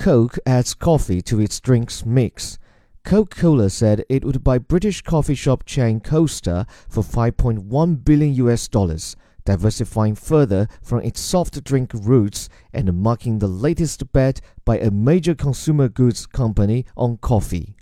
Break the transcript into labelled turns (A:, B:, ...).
A: Coke adds coffee to its drinks mix. Coca-Cola said it would buy British coffee shop chain Costa for 5.1 billion US dollars, diversifying further from its soft drink roots and marking the latest bet by a major consumer goods company on coffee.